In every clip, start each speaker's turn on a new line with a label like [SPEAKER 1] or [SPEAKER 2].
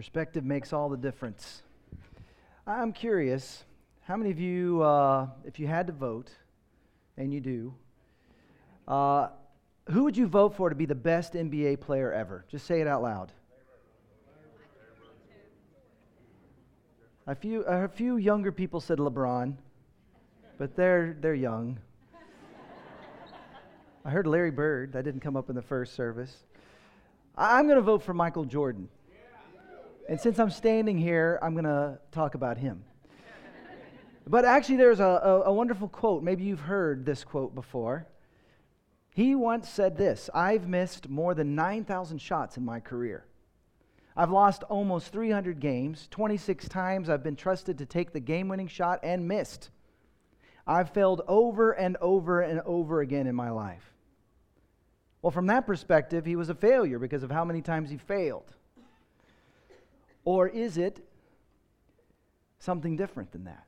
[SPEAKER 1] Perspective makes all the difference. I'm curious, how many of you, uh, if you had to vote, and you do, uh, who would you vote for to be the best NBA player ever? Just say it out loud. A few, a few younger people said LeBron, but they're, they're young. I heard Larry Bird. That didn't come up in the first service. I'm going to vote for Michael Jordan. And since I'm standing here, I'm going to talk about him. But actually, there's a, a, a, wonderful quote. Maybe you've heard this quote before. He once said this I've missed more than 9,000 shots in my career. I've lost almost 300 games. 26 times I've been trusted to take the game winning shot and missed. I've failed over and over and over again in my life. Well, from that perspective, he was a failure because of how many times he failed. Or is it something different than that?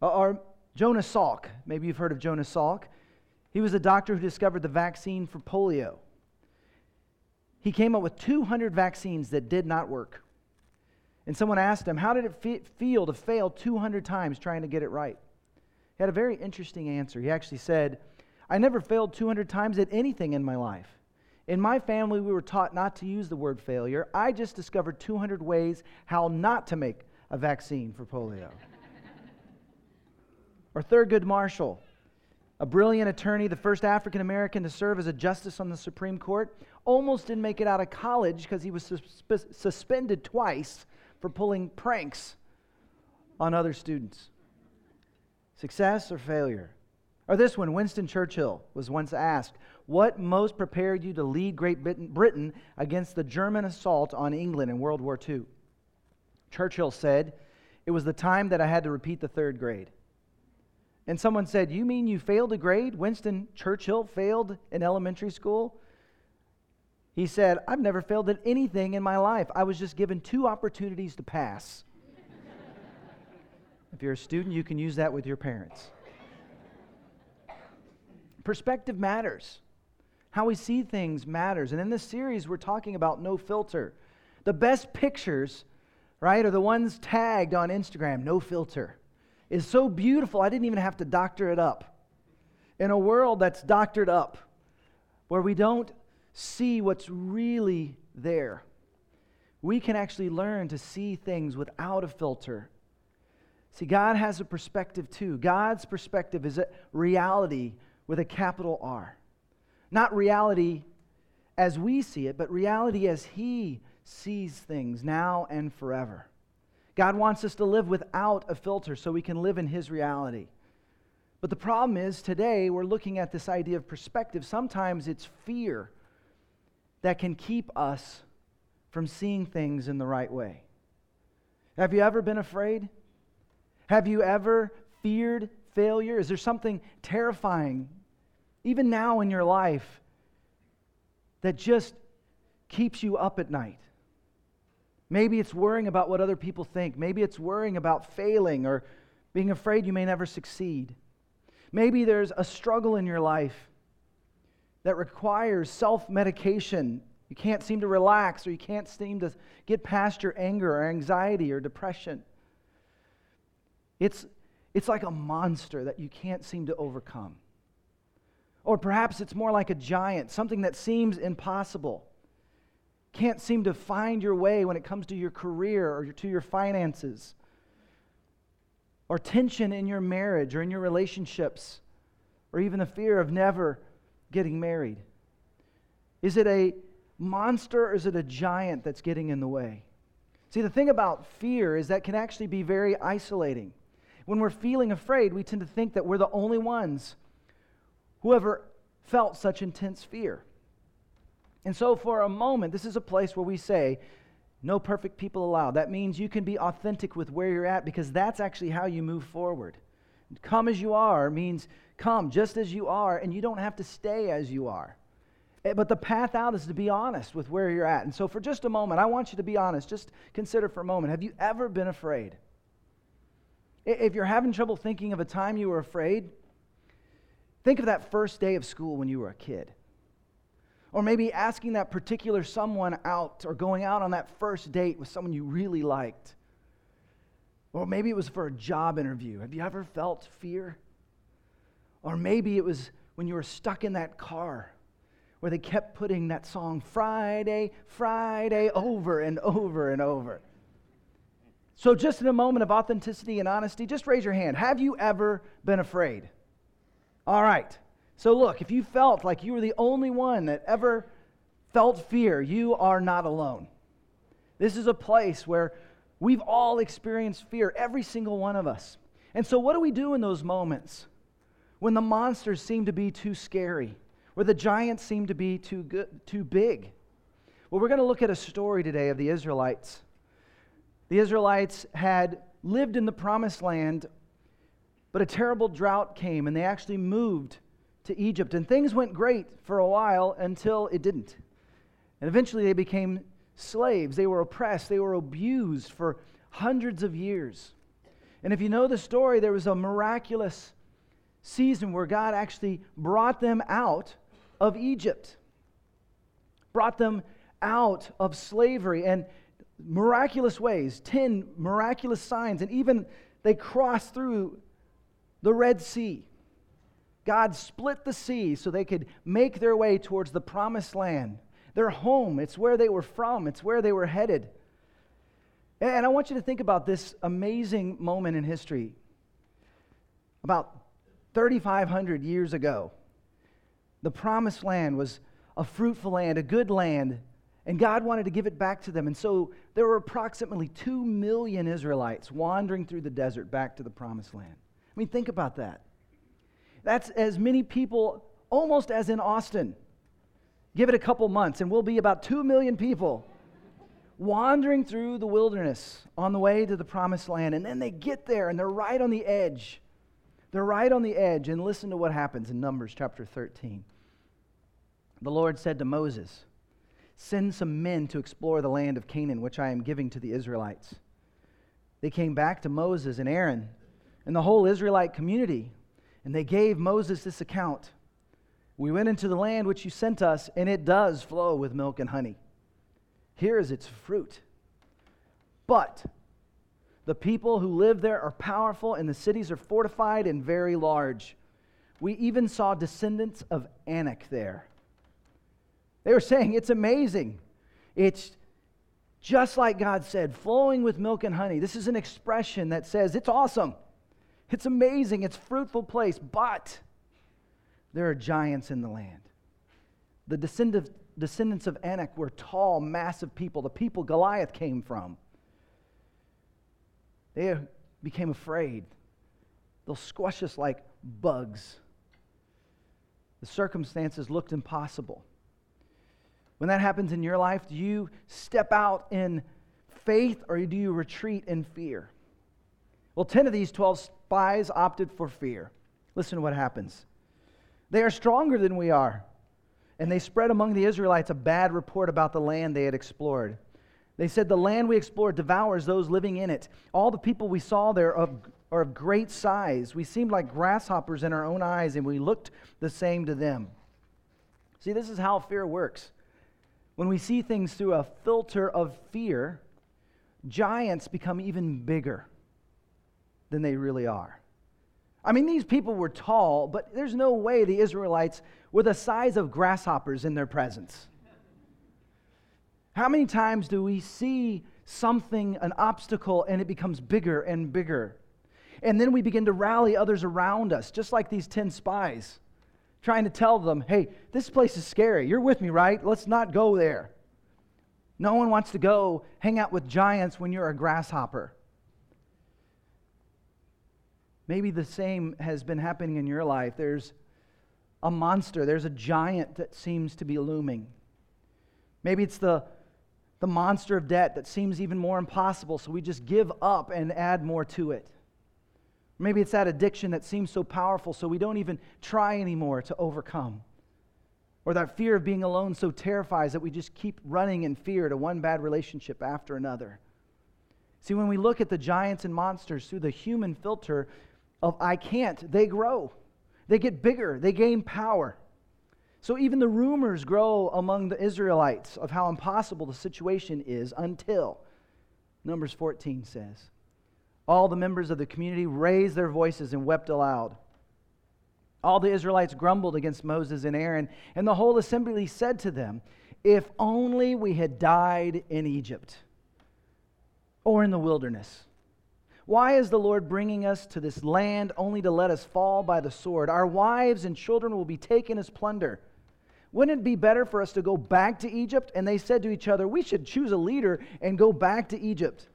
[SPEAKER 1] Uh, or Jonas Salk, maybe you've heard of Jonas Salk. He was a doctor who discovered the vaccine for polio. He came up with 200 vaccines that did not work. And someone asked him, How did it feel to fail 200 times trying to get it right? He had a very interesting answer. He actually said, I never failed 200 times at anything in my life. In my family, we were taught not to use the word failure. I just discovered 200 ways how not to make a vaccine for polio. or Thurgood Marshall, a brilliant attorney, the first African American to serve as a justice on the Supreme Court, almost didn't make it out of college because he was sus- suspended twice for pulling pranks on other students. Success or failure? Or this one Winston Churchill was once asked, What most prepared you to lead Great Britain against the German assault on England in World War II? Churchill said, It was the time that I had to repeat the third grade. And someone said, You mean you failed a grade? Winston Churchill failed in elementary school? He said, I've never failed at anything in my life. I was just given two opportunities to pass. if you're a student, you can use that with your parents. Perspective matters. How we see things matters. And in this series, we're talking about no filter. The best pictures, right, are the ones tagged on Instagram, no filter. Is so beautiful, I didn't even have to doctor it up. In a world that's doctored up, where we don't see what's really there, we can actually learn to see things without a filter. See, God has a perspective too. God's perspective is a reality with a capital R. Not reality as we see it, but reality as He sees things now and forever. God wants us to live without a filter so we can live in His reality. But the problem is today we're looking at this idea of perspective. Sometimes it's fear that can keep us from seeing things in the right way. Have you ever been afraid? Have you ever feared failure? Is there something terrifying, even now in your life, that just keeps you up at night? Maybe it's worrying about what other people think. Maybe it's worrying about failing or being afraid you may never succeed. Maybe there's a struggle in your life that requires self medication. You can't seem to relax or you can't seem to get past your anger or anxiety or depression. It's, it's like a monster that you can't seem to overcome. Or perhaps it's more like a giant, something that seems impossible. Can't seem to find your way when it comes to your career or to your finances. Or tension in your marriage or in your relationships. Or even the fear of never getting married. Is it a monster or is it a giant that's getting in the way? See, the thing about fear is that can actually be very isolating. When we're feeling afraid, we tend to think that we're the only ones who ever felt such intense fear. And so, for a moment, this is a place where we say, no perfect people allowed. That means you can be authentic with where you're at because that's actually how you move forward. Come as you are means come just as you are, and you don't have to stay as you are. Eh, but the path out is to be honest with where you're at. And so, for just a moment, I want you to be honest. Just consider for a moment have you ever been afraid? If you're having trouble thinking of a time you were afraid, think of that first day of school when you were a kid. Or maybe asking that particular someone out or going out on that first date with someone you really liked. Or maybe it was for a job interview. Have you ever felt fear? Or maybe it was when you were stuck in that car where they kept putting that song Friday, Friday over and over and over. So, just in a moment of authenticity and honesty, just raise your hand. Have you ever been afraid? All right. So, look, if you felt like you were the only one that ever felt fear, you are not alone. This is a place where we've all experienced fear, every single one of us. And so, what do we do in those moments when the monsters seem to be too scary, where the giants seem to be too, good, too big? Well, we're going to look at a story today of the Israelites. The Israelites had lived in the promised land, but a terrible drought came, and they actually moved to Egypt. And things went great for a while until it didn't. And eventually they became slaves. They were oppressed, they were abused for hundreds of years. And if you know the story, there was a miraculous season where God actually brought them out of Egypt, brought them out of slavery, and miraculous ways 10 miraculous signs, and even they crossed through the Red Sea. God split the sea so they could make their way towards the promised land, their home. It's where they were from, it's where they were headed. And I want you to think about this amazing moment in history. About 3,500 years ago, the promised land was a fruitful land, a good land, and God wanted to give it back to them. And so there were approximately 2 million Israelites wandering through the desert back to the promised land. I mean, think about that. That's as many people almost as in Austin. Give it a couple months, and we'll be about 2 million people wandering through the wilderness on the way to the promised land. And then they get there, and they're right on the edge. They're right on the edge. And listen to what happens in Numbers chapter 13. The Lord said to Moses, Send some men to explore the land of Canaan, which I am giving to the Israelites. They came back to Moses and Aaron and the whole Israelite community and they gave Moses this account We went into the land which you sent us, and it does flow with milk and honey. Here is its fruit. But the people who live there are powerful, and the cities are fortified and very large. We even saw descendants of Anak there. They were saying, It's amazing. It's just like God said, flowing with milk and honey. This is an expression that says, It's awesome. It's amazing, it's fruitful place, but there are giants in the land. The descendants of Anak were tall, massive people, the people Goliath came from. They became afraid. They'll squash us like bugs. The circumstances looked impossible. When that happens in your life, do you step out in faith or do you retreat in fear? Well, 10 of these 12 spies opted for fear. Listen to what happens. They are stronger than we are. And they spread among the Israelites a bad report about the land they had explored. They said, The land we explored devours those living in it. All the people we saw there are of, are of great size. We seemed like grasshoppers in our own eyes, and we looked the same to them. See, this is how fear works. When we see things through a filter of fear, giants become even bigger than they really are. I mean, these people were tall, but there's no way the Israelites were the size of grasshoppers in their presence. How many times do we see something, an obstacle, and it becomes bigger and bigger? And then we begin to rally others around us, just like these 10 spies, trying to tell them, hey, this place is scary. You're with me, right? Let's not go there. No one wants to go hang out with giants when you're a grasshopper. Maybe the same has been happening in your life. There's a monster, there's a giant that seems to be looming. Maybe it's the, the monster of debt that seems even more impossible, so we just give up and add more to it. Maybe it's that addiction that seems so powerful, so we don't even try anymore to overcome. Or that fear of being alone so terrifies that we just keep running in fear to one bad relationship after another. See, when we look at the giants and monsters through the human filter, of I can't, they grow. They get bigger, they gain power. So even the rumors grow among the Israelites of how impossible the situation is until Numbers 14 says, All the members of the community raised their voices and wept aloud. All the Israelites grumbled against Moses and Aaron, and the whole assembly said to them, If only we had died in Egypt or in the wilderness. Why is the Lord bringing us to this land only to let us fall by the sword? Our wives and children will be taken as plunder. Wouldn't it be better for us to go back to Egypt? And they said to each other, We should choose a leader and go back to Egypt.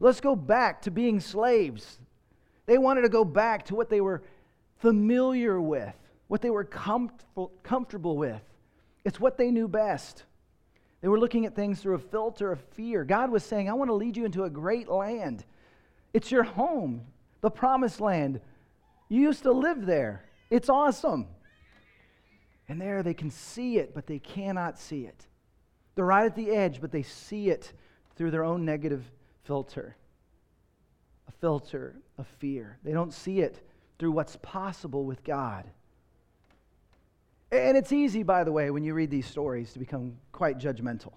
[SPEAKER 1] Let's go back to being slaves. They wanted to go back to what they were familiar with, what they were comfortable, with. It's what they knew best. They were looking at things through a filter of fear. God was saying, I want to lead you into a great land. It's your home, the promised land. You used to live there. It's awesome. And there they can see it, but they cannot see it. They're right at the edge, but they see it through their own negative filter a filter of fear. They don't see it through what's possible with God. And it's easy, by the way, when you read these stories to become quite judgmental.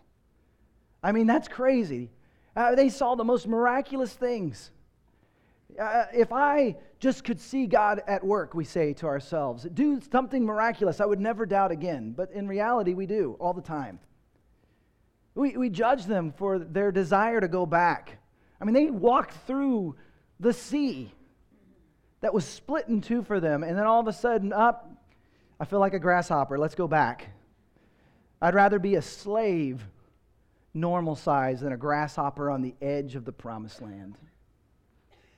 [SPEAKER 1] I mean, that's crazy. Uh, they saw the most miraculous things. Uh, if I just could see God at work, we say to ourselves, do something miraculous, I would never doubt again. But in reality, we do all the time. We, we judge them for their desire to go back. I mean, they walked through the sea that was split in two for them, and then all of a sudden, up, I feel like a grasshopper. Let's go back. I'd rather be a slave normal size than a grasshopper on the edge of the promised land.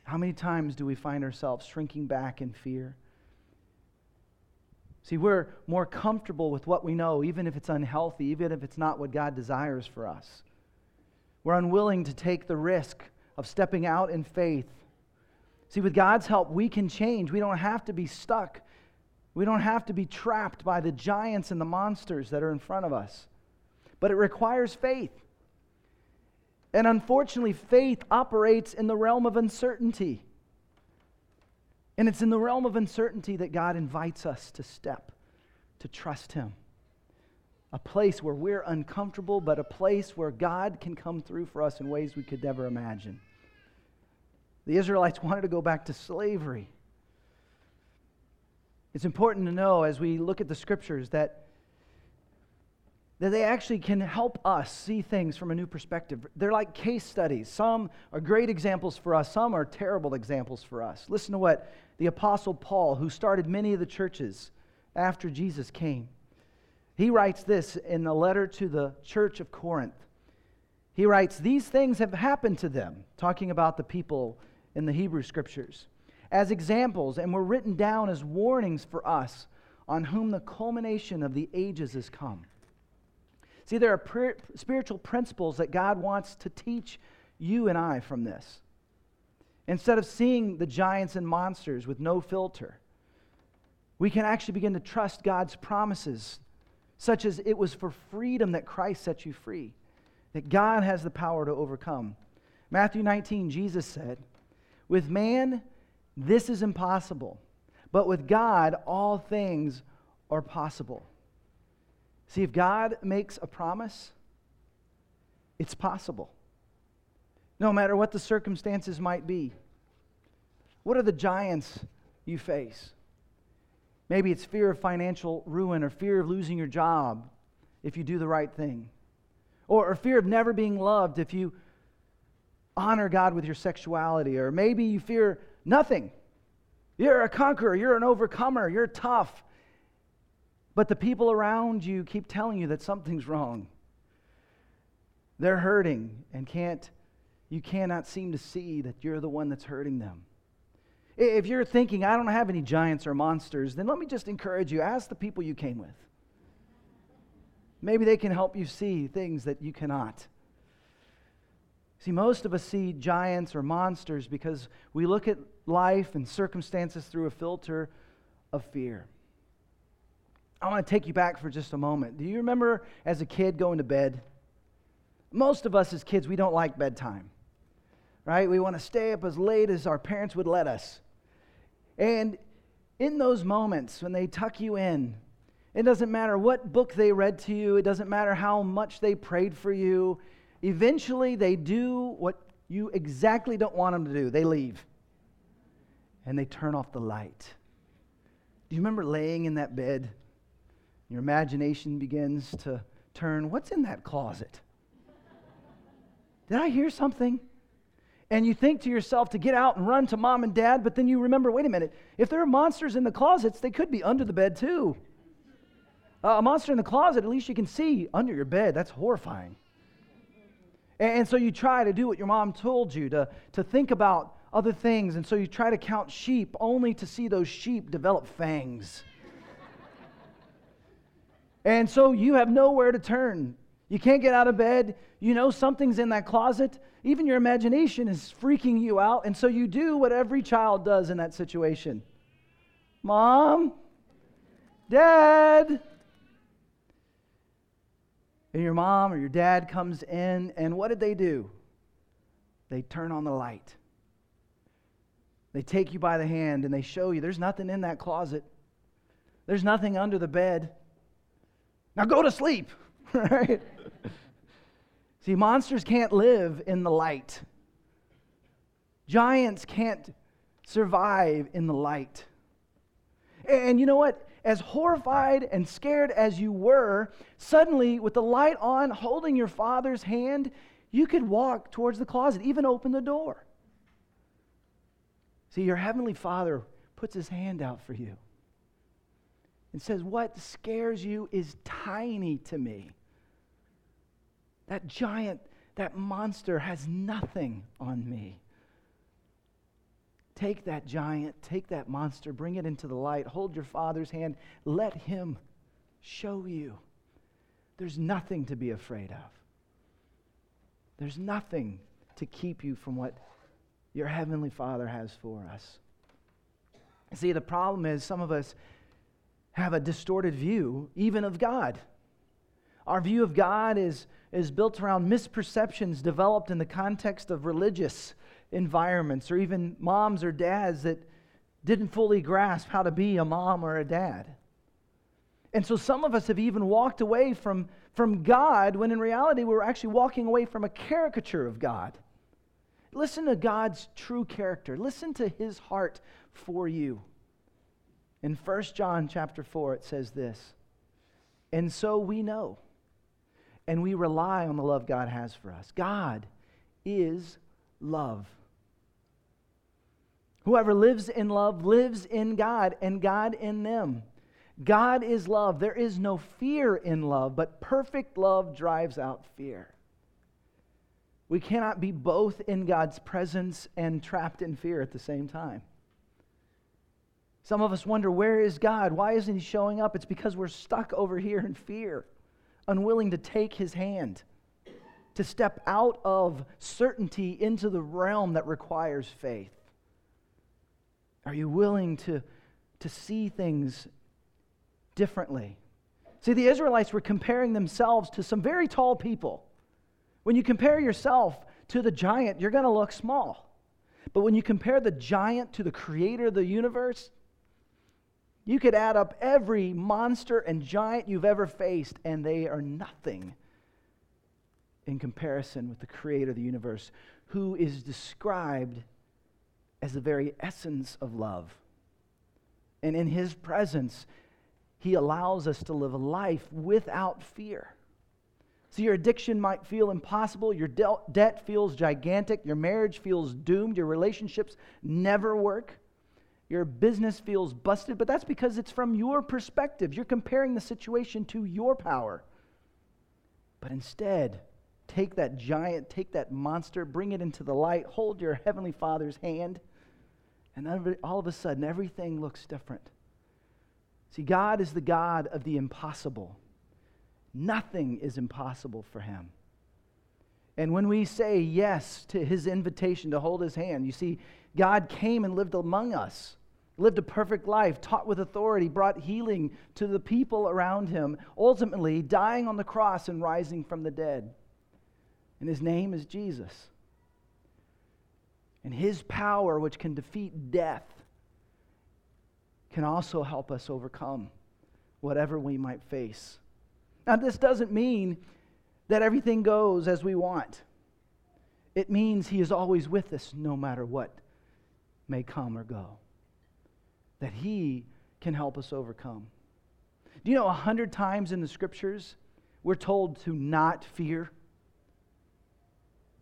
[SPEAKER 1] How many times do we find ourselves shrinking back in fear? See, we're more comfortable with what we know, even if it's unhealthy, even if it's not what God desires for us. We're unwilling to take the risk of stepping out in faith. See, with God's help, we can change. We don't have to be stuck. We don't have to be trapped by the giants and the monsters that are in front of us. But it requires faith. And unfortunately, faith operates in the realm of uncertainty. And it's in the realm of uncertainty that God invites us to step, to trust Him. A place where we're uncomfortable, but a place where God can come through for us in ways we could never imagine. The Israelites wanted to go back to slavery. It's important to know as we look at the scriptures that that they actually can help us see things from a new perspective. They're like case studies. Some are great examples for us, some are terrible examples for us. Listen to what the Apostle Paul, who started many of the churches after Jesus came, he writes this in a letter to the church of Corinth. He writes, These things have happened to them, talking about the people in the Hebrew scriptures, as examples, and were written down as warnings for us on whom the culmination of the ages has come. See, there are spiritual principles that God wants to teach you and I from this. Instead of seeing the giants and monsters with no filter, we can actually begin to trust God's promises, such as it was for freedom that Christ set you free, that God has the power to overcome. Matthew 19, Jesus said, With man, this is impossible, but with God, all things are possible. See, if God makes a promise, it's possible. No matter what the circumstances might be. What are the giants you face? Maybe it's fear of financial ruin or fear of losing your job if you do the right thing, or, or fear of never being loved if you honor God with your sexuality, or maybe you fear nothing. You're a conqueror, you're an overcomer, you're tough. But the people around you keep telling you that something's wrong. They're hurting and can't you cannot seem to see that you're the one that's hurting them. If you're thinking, I don't have any giants or monsters, then let me just encourage you ask the people you came with. Maybe they can help you see things that you cannot. See, most of us see giants or monsters because we look at life and circumstances through a filter of fear. I want to take you back for just a moment. Do you remember as a kid going to bed? Most of us as kids, we don't like bedtime, right? We want to stay up as late as our parents would let us. And in those moments when they tuck you in It doesn't matter what book they read to you, it doesn't matter how much they prayed for you. Eventually, they do what you exactly don't want them to do they leave and they turn off the light. Do you remember laying in that bed? Your imagination begins to turn. What's in that closet? Did I hear something? And you think to yourself to get out and run to mom and dad, but then you remember wait a minute, if there are monsters in the closets, they could be under the bed too. Uh, a monster in the closet, at least you can see under your bed. That's horrifying. And, and so you try to do what your mom told you, to, to think about other things. And so you try to count sheep only to see those sheep develop fangs. And so you have nowhere to turn. You can't get out of bed. You know something's in that closet. Even your imagination is freaking you out. And so you do what every child does in that situation Mom, Dad. And your mom or your dad comes in, and what did they do? They turn on the light. They take you by the hand and they show you there's nothing in that closet. There's nothing under the bed. Now go to sleep, right? See, monsters can't live in the light. Giants can't survive in the light. And you know what? As horrified and scared as you were, suddenly, with the light on, holding your father's hand, you could walk towards the closet, even open the door. See, your Heavenly Father puts His hand out for you and says, What scares you is tiny to me. That giant, that monster has nothing on me. Take that giant, take that monster, bring it into the light, hold your Father's hand, let Him show you. There's nothing to be afraid of. There's nothing to keep you from what your Heavenly Father has for us. See, the problem is some of us have a distorted view, even of God. Our view of God is, is built around misperceptions developed in the context of religious environments, or even moms or dads that didn't fully grasp how to be a mom or a dad. And so some of us have even walked away from, from God when in reality we're actually walking away from a caricature of God. Listen to God's true character. Listen to his heart for you. In 1 John chapter 4 it says this. And so we know and we rely on the love God has for us. God is love. Whoever lives in love lives in God and God in them. God is love. There is no fear in love, but perfect love drives out fear. We cannot be both in God's presence and trapped in fear at the same time. Some of us wonder, where is God? Why isn't He showing up? It's because we're stuck over here in fear, unwilling to take His hand, to step out of certainty into the realm that requires faith. Are you willing to, to see things differently? See, the Israelites were comparing themselves to some very tall people. When you compare yourself to the giant, you're going to look small. But when you compare the giant to the creator of the universe, you could add up every monster and giant you've ever faced, and they are nothing in comparison with the creator of the universe, who is described as the very essence of love. And in his presence, he allows us to live a life without fear. So your addiction might feel impossible, your de- debt feels gigantic, your marriage feels doomed, your relationships never work, your business feels busted, but that's because it's from your perspective. You're comparing the situation to your power. But instead, take that giant, take that monster, bring it into the light, hold your heavenly Father's hand, and all of a sudden everything looks different. See, God is the God of the impossible. Nothing is impossible for him. And when we say yes to his invitation to hold his hand, you see, God came and lived among us, lived a perfect life, taught with authority, brought healing to the people around him, ultimately dying on the cross and rising from the dead. And his name is Jesus. And his power, which can defeat death, can also help us overcome whatever we might face. Now, this doesn't mean that everything goes as we want. It means He is always with us no matter what may come or go. That He can help us overcome. Do you know a hundred times in the scriptures we're told to not fear?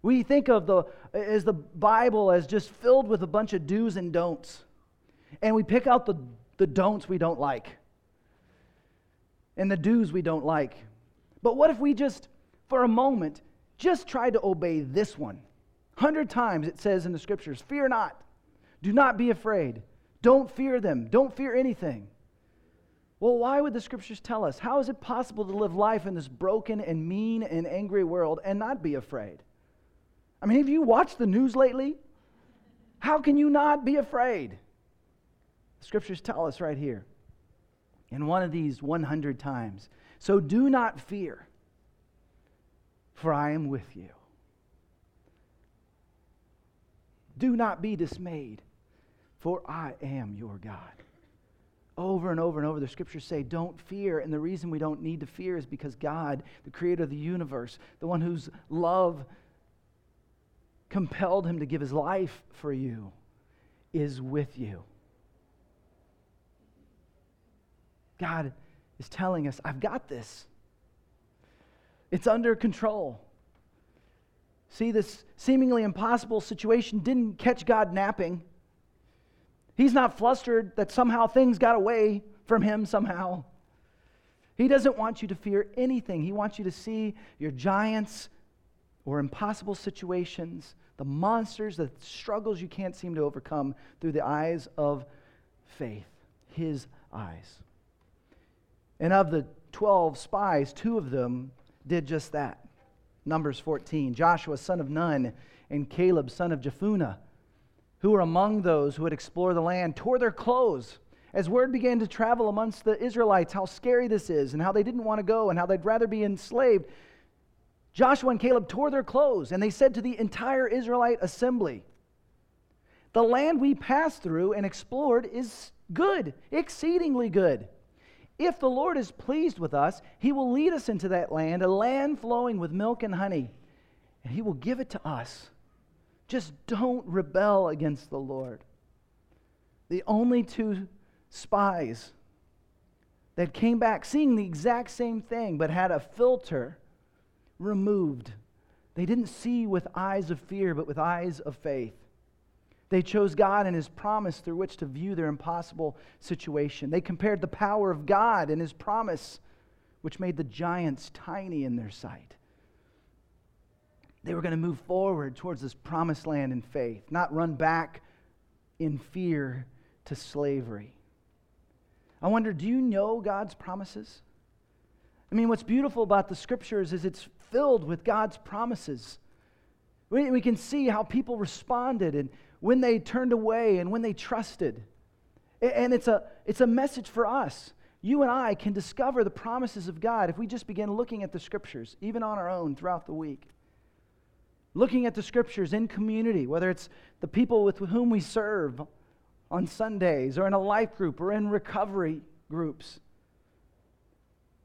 [SPEAKER 1] We think of the as the Bible as just filled with a bunch of do's and don'ts. And we pick out the, the don'ts we don't like and the do's we don't like. But what if we just, for a moment, just tried to obey this one? Hundred times it says in the scriptures, fear not, do not be afraid, don't fear them, don't fear anything. Well, why would the scriptures tell us? How is it possible to live life in this broken and mean and angry world and not be afraid? I mean, have you watched the news lately? How can you not be afraid? The scriptures tell us right here in one of these 100 times. So do not fear, for I am with you. Do not be dismayed, for I am your God. Over and over and over, the scriptures say, don't fear. And the reason we don't need to fear is because God, the creator of the universe, the one whose love compelled him to give his life for you, is with you. God is telling us, I've got this. It's under control. See, this seemingly impossible situation didn't catch God napping. He's not flustered that somehow things got away from him somehow. He doesn't want you to fear anything. He wants you to see your giants or impossible situations, the monsters, the struggles you can't seem to overcome through the eyes of faith, His eyes. And of the 12 spies, two of them did just that. Numbers 14. Joshua, son of Nun, and Caleb, son of Jephunneh, who were among those who had explored the land, tore their clothes as word began to travel amongst the Israelites how scary this is and how they didn't want to go and how they'd rather be enslaved. Joshua and Caleb tore their clothes and they said to the entire Israelite assembly, The land we passed through and explored is good, exceedingly good. If the Lord is pleased with us, he will lead us into that land, a land flowing with milk and honey, and he will give it to us. Just don't rebel against the Lord. The only two spies that came back seeing the exact same thing but had a filter removed. They didn't see with eyes of fear, but with eyes of faith. They chose God and His promise through which to view their impossible situation. They compared the power of God and His promise, which made the giants tiny in their sight. They were going to move forward towards this promised land in faith, not run back in fear to slavery. I wonder, do you know God's promises? I mean, what's beautiful about the scriptures is it's filled with God's promises. We, we can see how people responded and when they turned away and when they trusted. And it's a, it's a message for us. You and I can discover the promises of God if we just begin looking at the scriptures, even on our own throughout the week. Looking at the scriptures in community, whether it's the people with whom we serve on Sundays or in a life group or in recovery groups.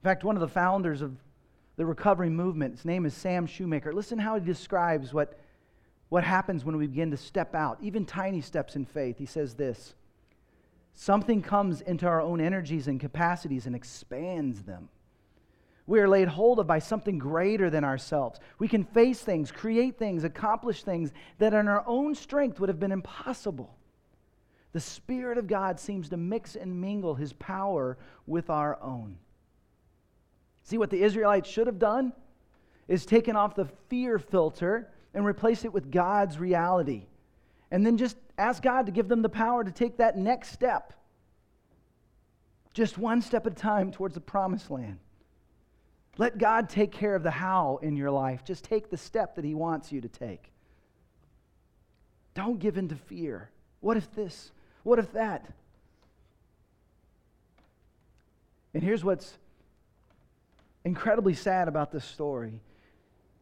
[SPEAKER 1] In fact, one of the founders of the recovery movement, his name is Sam Shoemaker. Listen how he describes what what happens when we begin to step out, even tiny steps in faith. He says this something comes into our own energies and capacities and expands them. We are laid hold of by something greater than ourselves. We can face things, create things, accomplish things that in our own strength would have been impossible. The Spirit of God seems to mix and mingle His power with our own. See what the Israelites should have done? Is taken off the fear filter and replace it with God's reality. And then just ask God to give them the power to take that next step. Just one step at a time towards the promised land. Let God take care of the how in your life. Just take the step that He wants you to take. Don't give in to fear. What if this? What if that? And here's what's incredibly sad about this story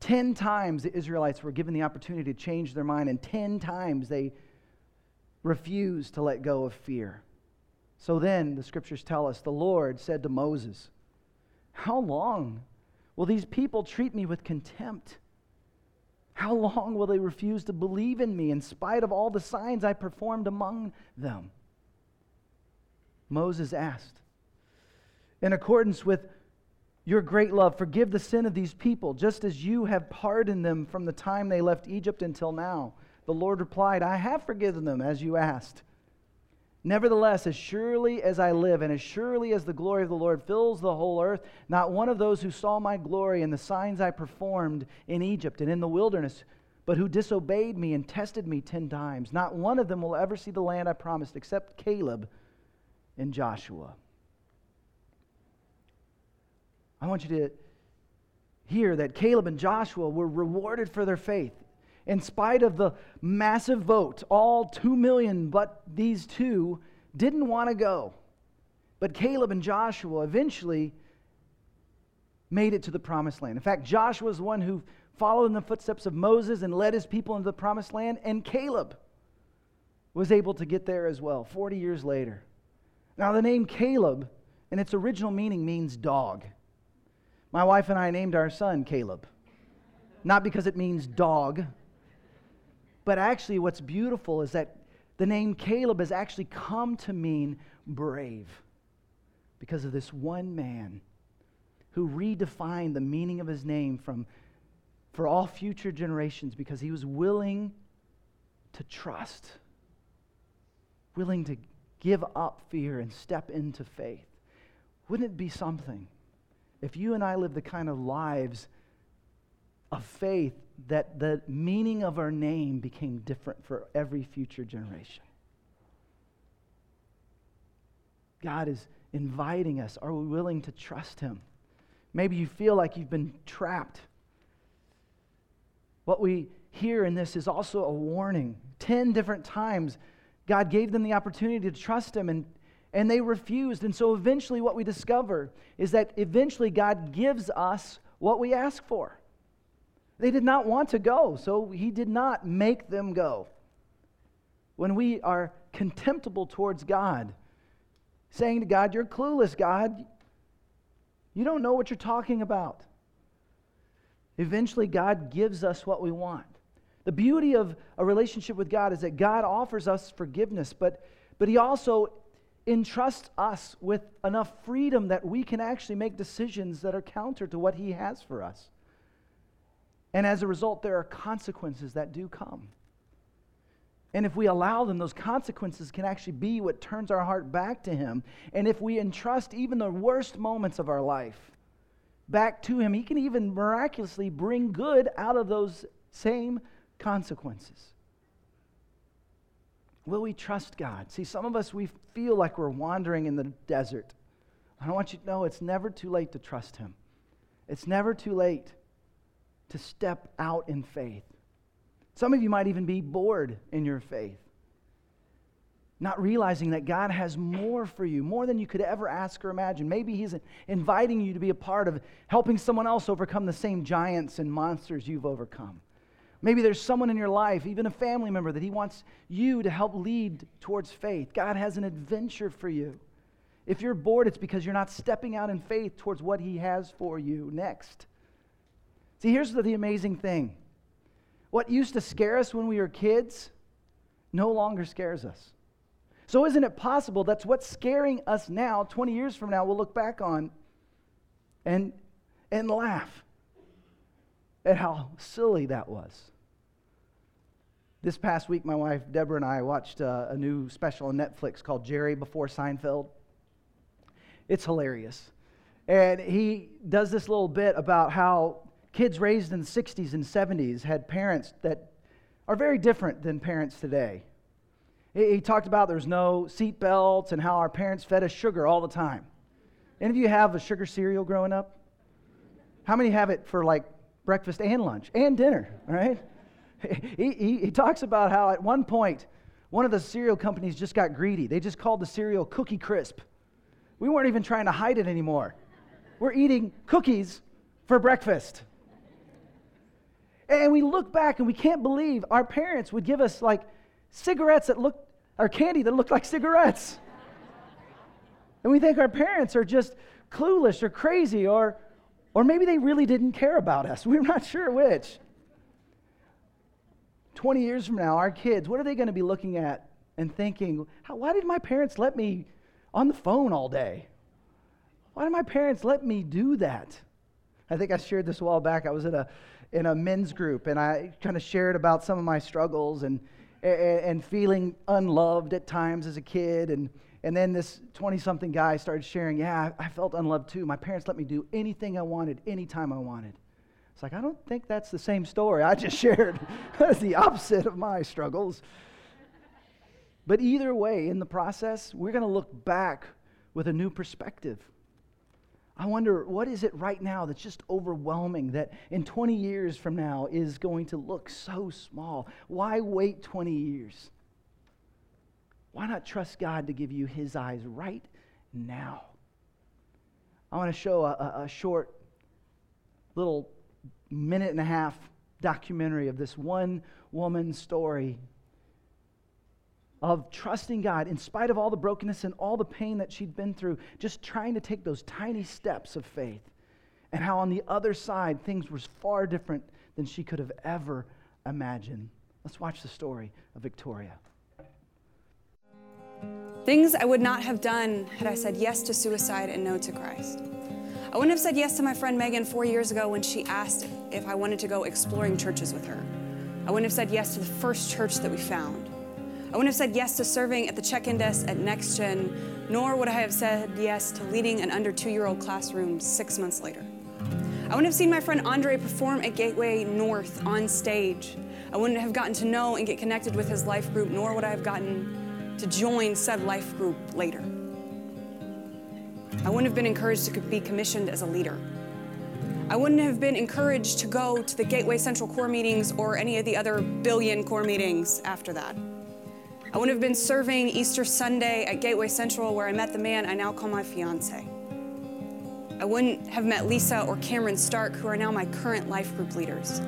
[SPEAKER 1] Ten times the Israelites were given the opportunity to change their mind, and ten times they refused to let go of fear. So then, the scriptures tell us, the Lord said to Moses, How long will these people treat me with contempt? How long will they refuse to believe in me in spite of all the signs I performed among them? Moses asked, In accordance with your great love, forgive the sin of these people, just as you have pardoned them from the time they left Egypt until now. The Lord replied, I have forgiven them as you asked. Nevertheless, as surely as I live, and as surely as the glory of the Lord fills the whole earth, not one of those who saw my glory and the signs I performed in Egypt and in the wilderness, but who disobeyed me and tested me ten times, not one of them will ever see the land I promised, except Caleb and Joshua. I want you to hear that Caleb and Joshua were rewarded for their faith in spite of the massive vote, all 2 million, but these two didn't want to go. But Caleb and Joshua eventually made it to the promised land. In fact, Joshua is one who followed in the footsteps of Moses and led his people into the promised land, and Caleb was able to get there as well 40 years later. Now, the name Caleb, in its original meaning, means dog. My wife and I named our son Caleb. Not because it means dog, but actually, what's beautiful is that the name Caleb has actually come to mean brave because of this one man who redefined the meaning of his name from for all future generations because he was willing to trust, willing to give up fear and step into faith. Wouldn't it be something if you and I lived the kind of lives of faith that the meaning of our name became different for every future generation. God is inviting us. Are we willing to trust Him? Maybe you feel like you've been trapped. What we hear in this is also a warning. Ten different times, God gave them the opportunity to trust Him, and, and they refused. And so eventually, what we discover is that eventually God gives us what we ask for. They did not want to go, so he did not make them go. When we are contemptible towards God, saying to God, You're clueless, God. You don't know what you're talking about. Eventually, God gives us what we want. The beauty of a relationship with God is that God offers us forgiveness, but, but He also entrusts us with enough freedom that we can actually make decisions that are counter to what He has for us. And as a result, there are consequences that do come. And if we allow them, those consequences can actually be what turns our heart back to Him. And if we entrust even the worst moments of our life back to Him, He can even miraculously bring good out of those same consequences. Will we trust God? See, some of us, we feel like we're wandering in the desert. I want you to know it's never too late to trust Him. It's never too late to step out in faith. Some of you might even be bored in your faith, not realizing that God has more for you, more than you could ever ask or imagine. Maybe He's inviting you to be a part of helping someone else overcome the same giants and monsters you've overcome. Maybe there's someone in your life, even a family member, that He wants you to help lead towards faith. God has an adventure for you. If you're bored, it's because you're not stepping out in faith towards what He has for you next. See, here's the, the amazing thing what used to scare us when we were kids no longer scares us. So, isn't it possible that's what's scaring us now, 20 years from now, we'll look back on and, and laugh at how silly that was? This past week, my wife Deborah and I watched uh, a new special on Netflix called Jerry Before Seinfeld. It's hilarious. And he does this little bit about how kids raised in the 60s and 70s had parents that are very different than parents today. He talked about there's no seat belts and how our parents fed us sugar all the time. Any of you have a sugar cereal growing up? How many have it for like breakfast and lunch and dinner, right? He, he, he talks about how at one point, one of the cereal companies just got greedy. They just called the cereal Cookie Crisp. We weren't even trying to hide it anymore. We're eating cookies for breakfast. And we look back and we can't believe our parents would give us like cigarettes that look, or candy that looked like cigarettes. And we think our parents are just clueless or crazy, or, or maybe they really didn't care about us. We're not sure which. 20 years from now, our kids, what are they going to be looking at and thinking, why did my parents let me on the phone all day? Why did my parents let me do that? I think I shared this a while back. I was in a, in a men's group and I kind of shared about some of my struggles and, and, feeling unloved at times as a kid. And, and then this 20 something guy started sharing, Yeah, I felt unloved too. My parents let me do anything I wanted, anytime I wanted. It's like, I don't think that's the same story I just shared. that's the opposite of my struggles. But either way, in the process, we're going to look back with a new perspective. I wonder, what is it right now that's just overwhelming that in 20 years from now is going to look so small? Why wait 20 years? Why not trust God to give you His eyes right now? I want to show a, a, short little minute and a half documentary of this one woman's story of trusting God in spite of all the brokenness and all the pain that she'd been through, just trying to take those tiny steps of faith. And how on the other side, things were far different than she could have ever imagined. Let's watch the story of Victoria.
[SPEAKER 2] Things I would not have done had I said yes to suicide and no to Christ. I wouldn't have said yes to my friend Megan four years ago when she asked if I wanted to go exploring churches with her. I wouldn't have said yes to the first church that we found. I wouldn't have said yes to serving at the check in desk at NextGen, nor would I have said yes to leading an under two year old classroom six months later. I wouldn't have seen my friend Andre perform at Gateway North on stage. I wouldn't have gotten to know and get connected with his life group, nor would I have gotten to join said life group later. I wouldn't have been encouraged to be commissioned as a leader. I wouldn't have been encouraged to go to the Gateway Central core meetings or any of the other billion core meetings after that. I wouldn't have been serving Easter Sunday at Gateway Central where I met the man I now call my fiance. I wouldn't have met Lisa or Cameron Stark, who are now my current life group leaders.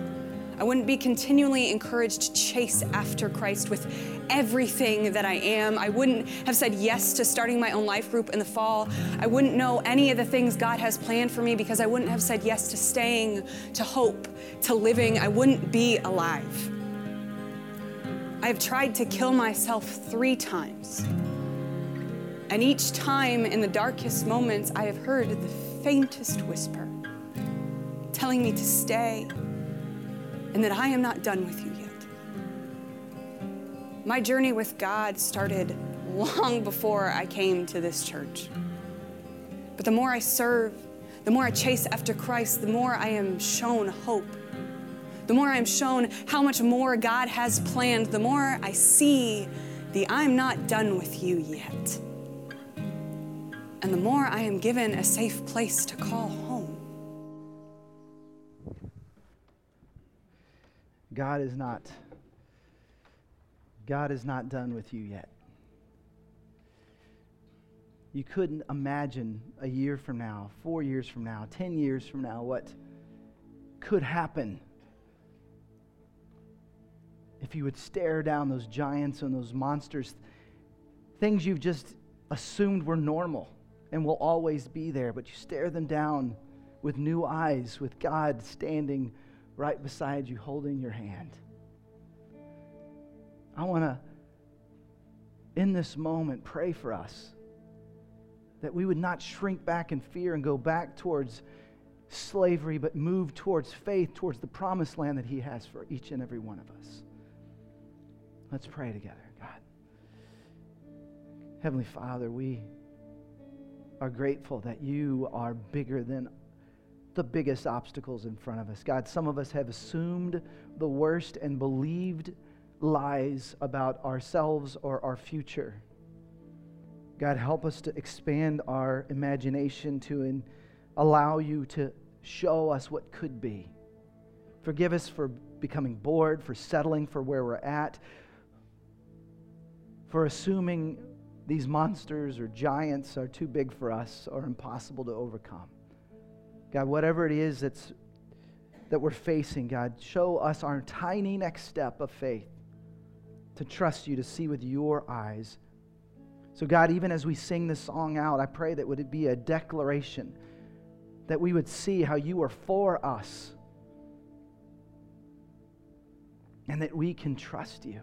[SPEAKER 2] I wouldn't be continually encouraged to chase after Christ with everything that I am. I wouldn't have said yes to starting my own life group in the fall. I wouldn't know any of the things God has planned for me because I wouldn't have said yes to staying, to hope, to living. I wouldn't be alive. I have tried to kill myself three times. And each time, in the darkest moments, I have heard the faintest whisper telling me to stay and that I am not done with you yet. My journey with God started long before I came to this church. But the more I serve, the more I chase after Christ, the more I am shown hope. The more I am shown how much more God has planned, the more I see the I'm not done with you yet. And the more I am given a safe place to call home.
[SPEAKER 1] God is not God is not done with you yet. You couldn't imagine a year from now, 4 years from now, 10 years from now what could happen if you would stare down those giants and those monsters, things you've just assumed were normal and will always be there, but you stare them down with new eyes, with God standing right beside you, holding your hand. I want to, in this moment, pray for us that we would not shrink back in fear and go back towards slavery, but move towards faith, towards the promised land that He has for each and every one of us. Let's pray together, God. Heavenly Father, we are grateful that you are bigger than the biggest obstacles in front of us. God, some of us have assumed the worst and believed lies about ourselves or our future. God, help us to expand our imagination to allow you to show us what could be. Forgive us for becoming bored, for settling for where we're at, for assuming these monsters or giants are too big for us or impossible to overcome. God, whatever it is that's, that we're facing, God, show us our tiny next step of faith to trust you, to see with your eyes. So, God, even as we sing this song out, I pray that would it be a declaration that we would see how you are for us and that we can trust you.